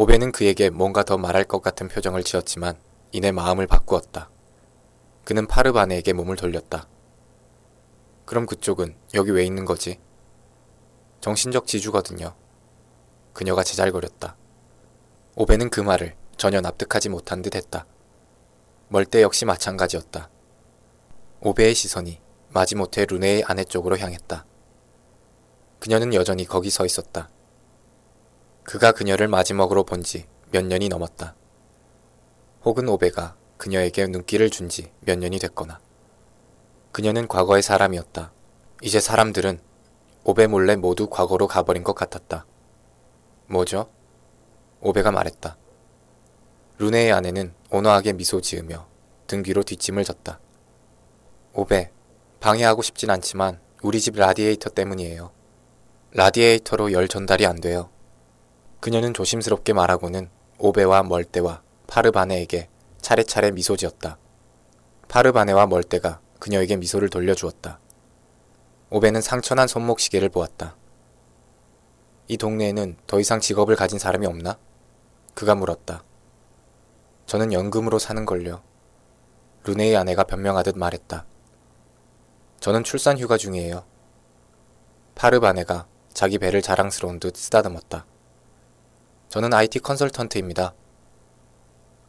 오베는 그에게 뭔가 더 말할 것 같은 표정을 지었지만 이내 마음을 바꾸었다. 그는 파르바네에게 몸을 돌렸다. 그럼 그쪽은 여기 왜 있는 거지? 정신적 지주거든요. 그녀가 제잘거렸다. 오베는 그 말을 전혀 납득하지 못한 듯 했다. 멀대 역시 마찬가지였다. 오베의 시선이 마지못해 루네의 아내 쪽으로 향했다. 그녀는 여전히 거기 서 있었다. 그가 그녀를 마지막으로 본 지 몇 년이 넘었다. 혹은 오베가 그녀에게 눈길을 준 지 몇 년이 됐거나. 그녀는 과거의 사람이었다. 이제 사람들은 오베 몰래 모두 과거로 가버린 것 같았다. 뭐죠? 오베가 말했다. 루네의 아내는 온화하게 미소 지으며 등 뒤로 뒷짐을 졌다. 오베, 방해하고 싶진 않지만 우리 집 라디에이터 때문이에요. 라디에이터로 열 전달이 안 돼요. 그녀는 조심스럽게 말하고는 오베와 멀떼와 파르바네에게 차례차례 미소 지었다. 파르바네와 멀떼가 그녀에게 미소를 돌려주었다. 오베는 상처난 손목 시계를 보았다. 이 동네에는 더 이상 직업을 가진 사람이 없나? 그가 물었다. 저는 연금으로 사는 걸요. 루네의 아내가 변명하듯 말했다. 저는 출산 휴가 중이에요. 파르바네가 자기 배를 자랑스러운 듯 쓰다듬었다. 저는 IT 컨설턴트입니다.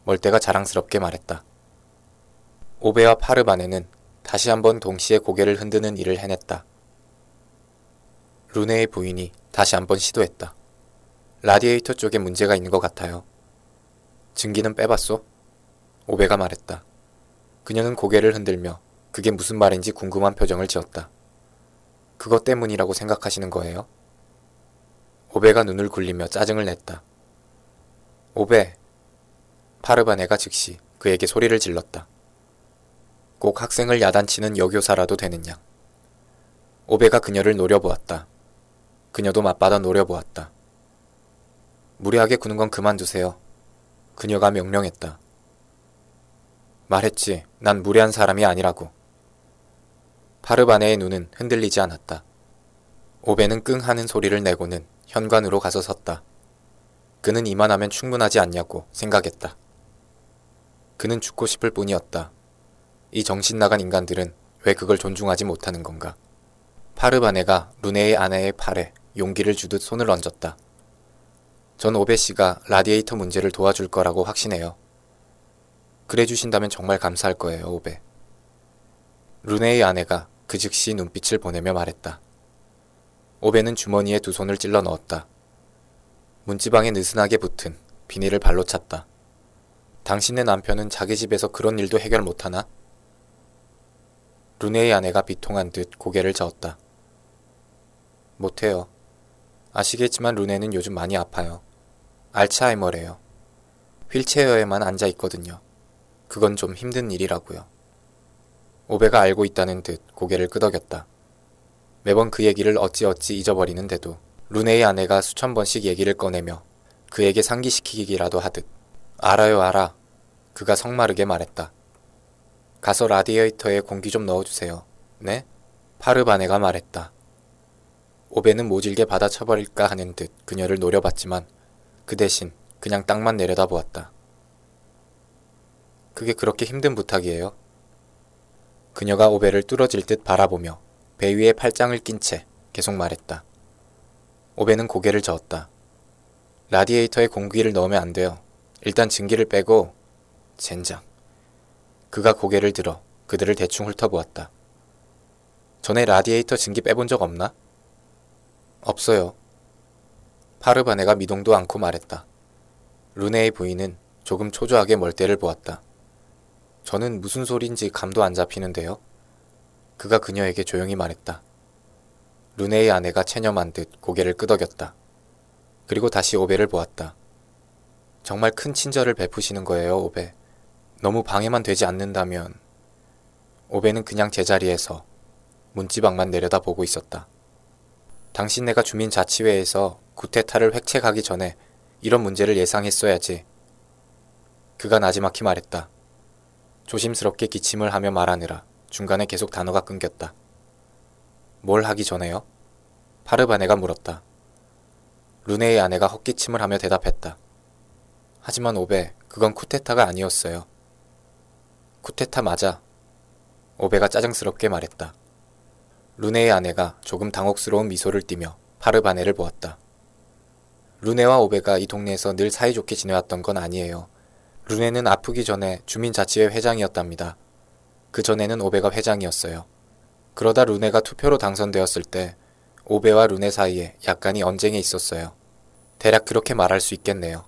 멀대가 자랑스럽게 말했다. 오베와 파르바네는 다시 한번 동시에 고개를 흔드는 일을 해냈다. 루네의 부인이 다시 한번 시도했다. 라디에이터 쪽에 문제가 있는 것 같아요. 증기는 빼봤소? 오베가 말했다. 그녀는 고개를 흔들며 그게 무슨 말인지 궁금한 표정을 지었다. 그것 때문이라고 생각하시는 거예요? 오베가 눈을 굴리며 짜증을 냈다. 오베. 파르바네가 즉시 그에게 소리를 질렀다. 꼭 학생을 야단치는 여교사라도 되는 양. 오베가 그녀를 노려보았다. 그녀도 맞받아 노려보았다. 무리하게 구는 건 그만두세요. 그녀가 명령했다. 말했지. 난 무례한 사람이 아니라고. 파르바네의 눈은 흔들리지 않았다. 오베는 끙 하는 소리를 내고는 현관으로 가서 섰다. 그는 이만하면 충분하지 않냐고 생각했다. 그는 죽고 싶을 뿐이었다. 이 정신 나간 인간들은 왜 그걸 존중하지 못하는 건가? 파르바네가 루네의 아내의 팔에 용기를 주듯 손을 얹었다. 전 오베 씨가 라디에이터 문제를 도와줄 거라고 확신해요. 그래 주신다면 정말 감사할 거예요, 오베. 루네의 아내가 그 즉시 눈빛을 보내며 말했다. 오베는 주머니에 두 손을 찔러 넣었다. 문지방에 느슨하게 붙은 비닐을 발로 찼다. 당신의 남편은 자기 집에서 그런 일도 해결 못하나? 루네의 아내가 비통한 듯 고개를 저었다. 못해요. 아시겠지만 루네는 요즘 많이 아파요. 알츠하이머래요. 휠체어에만 앉아 있거든요. 그건 좀 힘든 일이라고요. 오베가 알고 있다는 듯 고개를 끄덕였다. 매번 그 얘기를 어찌어찌 잊어버리는데도 루네의 아내가 수천 번씩 얘기를 꺼내며 그에게 상기시키기라도 하듯 알아요 알아. 그가 성마르게 말했다. 가서 라디에이터에 공기 좀 넣어주세요. 네? 파르바네가 말했다. 오베는 모질게 받아쳐버릴까 하는 듯 그녀를 노려봤지만 그 대신 그냥 땅만 내려다보았다. 그게 그렇게 힘든 부탁이에요? 그녀가 오베를 뚫어질 듯 바라보며 배 위에 팔짱을 낀 채 계속 말했다. 오베는 고개를 저었다. 라디에이터에 공기를 넣으면 안 돼요. 일단 증기를 빼고 젠장. 그가 고개를 들어 그들을 대충 훑어보았다. 전에 라디에이터 증기 빼본 적 없나? 없어요. 파르바네가 미동도 않고 말했다. 루네의 부인은 조금 초조하게 멀대를 보았다. 저는 무슨 소린지 감도 안 잡히는데요. 그가 그녀에게 조용히 말했다. 루네의 아내가 체념한 듯 고개를 끄덕였다. 그리고 다시 오베를 보았다. 정말 큰 친절을 베푸시는 거예요, 오베. 너무 방해만 되지 않는다면. 오베는 그냥 제자리에서 문지방만 내려다보고 있었다. 당신네가 주민자치회에서 구테타를 획책하기 전에 이런 문제를 예상했어야지. 그가 나지막히 말했다. 조심스럽게 기침을 하며 말하느라 중간에 계속 단어가 끊겼다. 뭘 하기 전에요? 파르바네가 물었다. 루네의 아내가 헛기침을 하며 대답했다. 하지만 오베, 그건 쿠데타가 아니었어요. 쿠데타 맞아. 오베가 짜증스럽게 말했다. 루네의 아내가 조금 당혹스러운 미소를 띠며 파르바네를 보았다. 루네와 오베가 이 동네에서 늘 사이좋게 지내왔던 건 아니에요. 루네는 아프기 전에 주민자치회 회장이었답니다. 그 전에는 오베가 회장이었어요. 그러다 루네가 투표로 당선되었을 때 오베와 루네 사이에 약간이 언쟁이 있었어요. 대략 그렇게 말할 수 있겠네요.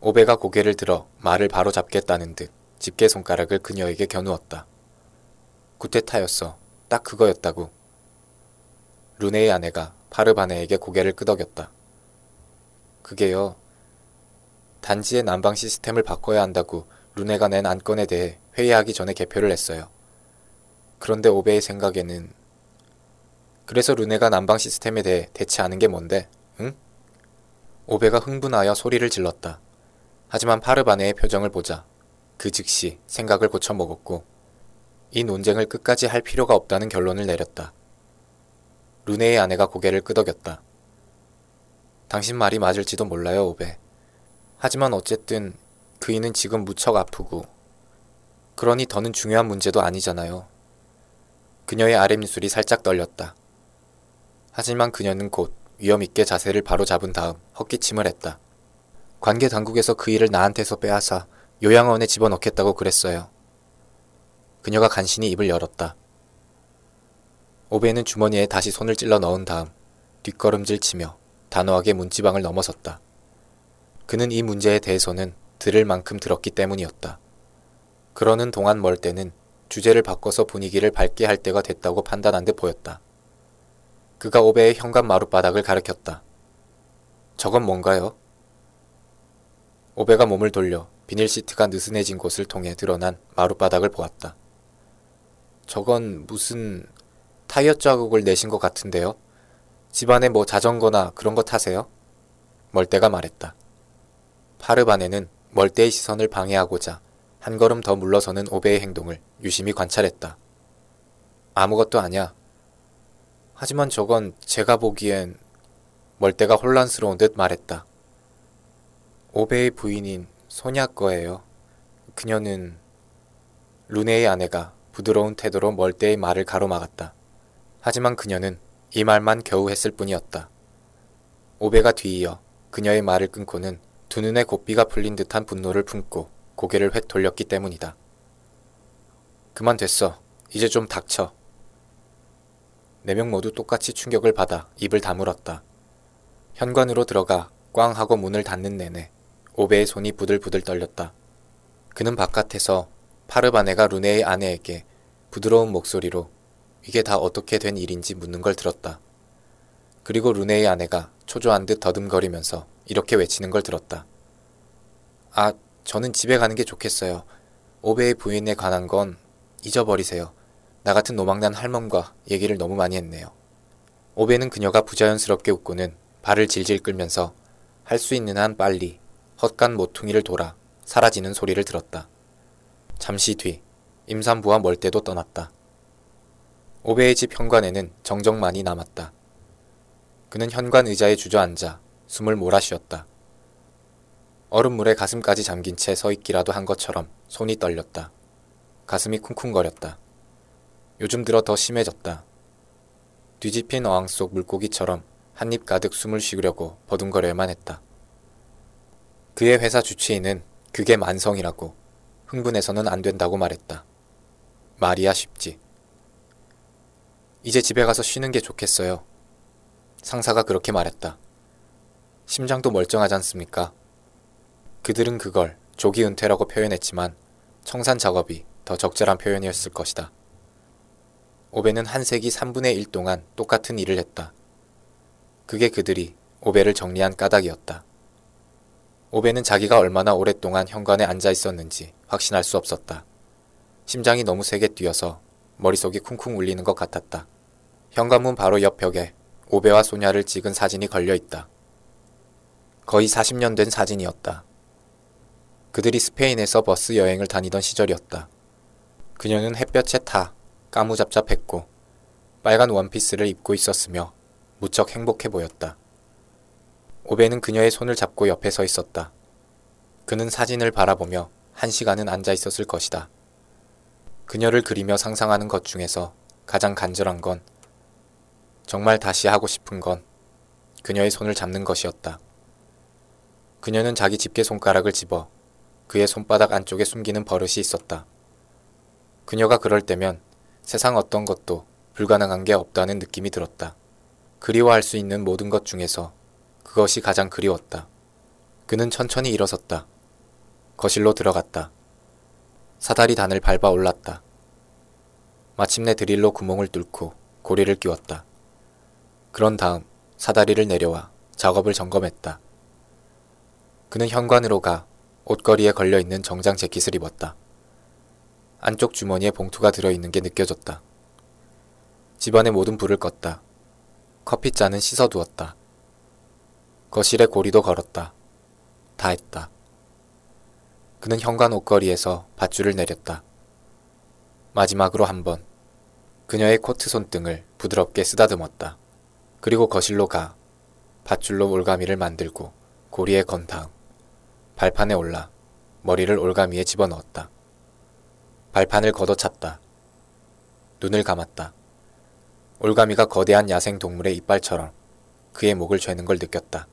오베가 고개를 들어 말을 바로 잡겠다는 듯 집게 손가락을 그녀에게 겨누었다. 구테타였어. 딱 그거였다고. 루네의 아내가 파르바네에게 고개를 끄덕였다. 그게요. 단지의 난방 시스템을 바꿔야 한다고 루네가 낸 안건에 대해 회의하기 전에 개표를 했어요. 그런데 오베의 생각에는 그래서 루네가 난방 시스템에 대해 대체하는 게 뭔데? 응? 오베가 흥분하여 소리를 질렀다. 하지만 파르바네의 표정을 보자 그 즉시 생각을 고쳐 먹었고 이 논쟁을 끝까지 할 필요가 없다는 결론을 내렸다. 루네의 아내가 고개를 끄덕였다. 당신 말이 맞을지도 몰라요, 오베. 하지만 어쨌든 그이는 지금 무척 아프고 그러니 더는 중요한 문제도 아니잖아요. 그녀의 아랫입술이 살짝 떨렸다. 하지만 그녀는 곧 위험 있게 자세를 바로 잡은 다음 헛기침을 했다. 관계 당국에서 그 일을 나한테서 빼앗아 요양원에 집어넣겠다고 그랬어요. 그녀가 간신히 입을 열었다. 오베는 주머니에 다시 손을 찔러 넣은 다음 뒷걸음질 치며 단호하게 문지방을 넘어섰다. 그는 이 문제에 대해서는 들을 만큼 들었기 때문이었다. 그러는 동안 멀 때는 주제를 바꿔서 분위기를 밝게 할 때가 됐다고 판단한 듯 보였다. 그가 오베의 현관 마룻바닥을 가리켰다. 저건 뭔가요? 오베가 몸을 돌려 비닐 시트가 느슨해진 곳을 통해 드러난 마룻바닥을 보았다. 저건 무슨 타이어 자국을 내신 것 같은데요? 집안에 뭐 자전거나 그런 거 타세요? 멀대가 말했다. 파르바네는 멀대의 시선을 방해하고자 한 걸음 더 물러서는 오베의 행동을 유심히 관찰했다. 아무것도 아냐. 하지만 저건 제가 보기엔 멀대가 혼란스러운 듯 말했다. 오베의 부인인 소냐 거예요. 그녀는 루네의 아내가 부드러운 태도로 멀대의 말을 가로막았다. 하지만 그녀는 이 말만 겨우 했을 뿐이었다. 오베가 뒤이어 그녀의 말을 끊고는 두 눈에 고삐가 풀린 듯한 분노를 품고 고개를 획 돌렸기 때문이다. 그만 됐어. 이제 좀 닥쳐. 네 명 모두 똑같이 충격을 받아 입을 다물었다. 현관으로 들어가 꽝 하고 문을 닫는 내내 오베의 손이 부들부들 떨렸다. 그는 바깥에서 파르바네가 루네의 아내에게 부드러운 목소리로 이게 다 어떻게 된 일인지 묻는 걸 들었다. 그리고 루네의 아내가 초조한 듯 더듬거리면서 이렇게 외치는 걸 들었다. 아, 저는 집에 가는 게 좋겠어요. 오베의 부인에 관한 건 잊어버리세요. 나 같은 노망난 할멈과 얘기를 너무 많이 했네요. 오베는 그녀가 부자연스럽게 웃고는 발을 질질 끌면서 할 수 있는 한 빨리 헛간 모퉁이를 돌아 사라지는 소리를 들었다. 잠시 뒤 임산부와 멀때도 떠났다. 오베의 집 현관에는 정정만이 남았다. 그는 현관 의자에 주저앉아 숨을 몰아쉬었다. 얼음물에 가슴까지 잠긴 채 서 있기라도 한 것처럼 손이 떨렸다. 가슴이 쿵쿵거렸다. 요즘 들어 더 심해졌다. 뒤집힌 어항 속 물고기처럼 한 입 가득 숨을 쉬려고 버둥거려야만 했다. 그의 회사 주치의는 그게 만성이라고 흥분해서는 안 된다고 말했다. 말이야 쉽지. 이제 집에 가서 쉬는 게 좋겠어요. 상사가 그렇게 말했다. 심장도 멀쩡하지 않습니까? 그들은 그걸 조기 은퇴라고 표현했지만 청산 작업이 더 적절한 표현이었을 것이다. 오베는 한 세기 3분의 1 동안 똑같은 일을 했다. 그게 그들이 오베를 정리한 까닭이었다. 오베는 자기가 얼마나 오랫동안 현관에 앉아 있었는지 확신할 수 없었다. 심장이 너무 세게 뛰어서 머릿속이 쿵쿵 울리는 것 같았다. 현관문 바로 옆 벽에 오베와 소냐를 찍은 사진이 걸려 있다. 거의 40년 된 사진이었다. 그들이 스페인에서 버스 여행을 다니던 시절이었다. 그녀는 햇볕에 타 까무잡잡했고 빨간 원피스를 입고 있었으며 무척 행복해 보였다. 오베는 그녀의 손을 잡고 옆에 서 있었다. 그는 사진을 바라보며 한 시간은 앉아 있었을 것이다. 그녀를 그리며 상상하는 것 중에서 가장 간절한 건 정말 다시 하고 싶은 건 그녀의 손을 잡는 것이었다. 그녀는 자기 집게 손가락을 집어 그의 손바닥 안쪽에 숨기는 버릇이 있었다. 그녀가 그럴 때면 세상 어떤 것도 불가능한 게 없다는 느낌이 들었다. 그리워할 수 있는 모든 것 중에서 그것이 가장 그리웠다. 그는 천천히 일어섰다. 거실로 들어갔다. 사다리 단을 밟아 올랐다. 마침내 드릴로 구멍을 뚫고 고리를 끼웠다. 그런 다음 사다리를 내려와 작업을 점검했다. 그는 현관으로 가 옷걸이에 걸려 있는 정장 재킷을 입었다. 안쪽 주머니에 봉투가 들어있는 게 느껴졌다. 집안의 모든 불을 껐다. 커피잔은 씻어두었다. 거실에 고리도 걸었다. 다 했다. 그는 현관 옷걸이에서 밧줄을 내렸다. 마지막으로 한 번. 그녀의 코트 손등을 부드럽게 쓰다듬었다. 그리고 거실로 가 밧줄로 올가미를 만들고 고리에 건 다음 발판에 올라 머리를 올가미에 집어넣었다. 발판을 걷어찼다. 눈을 감았다. 올가미가 거대한 야생 동물의 이빨처럼 그의 목을 죄는 걸 느꼈다.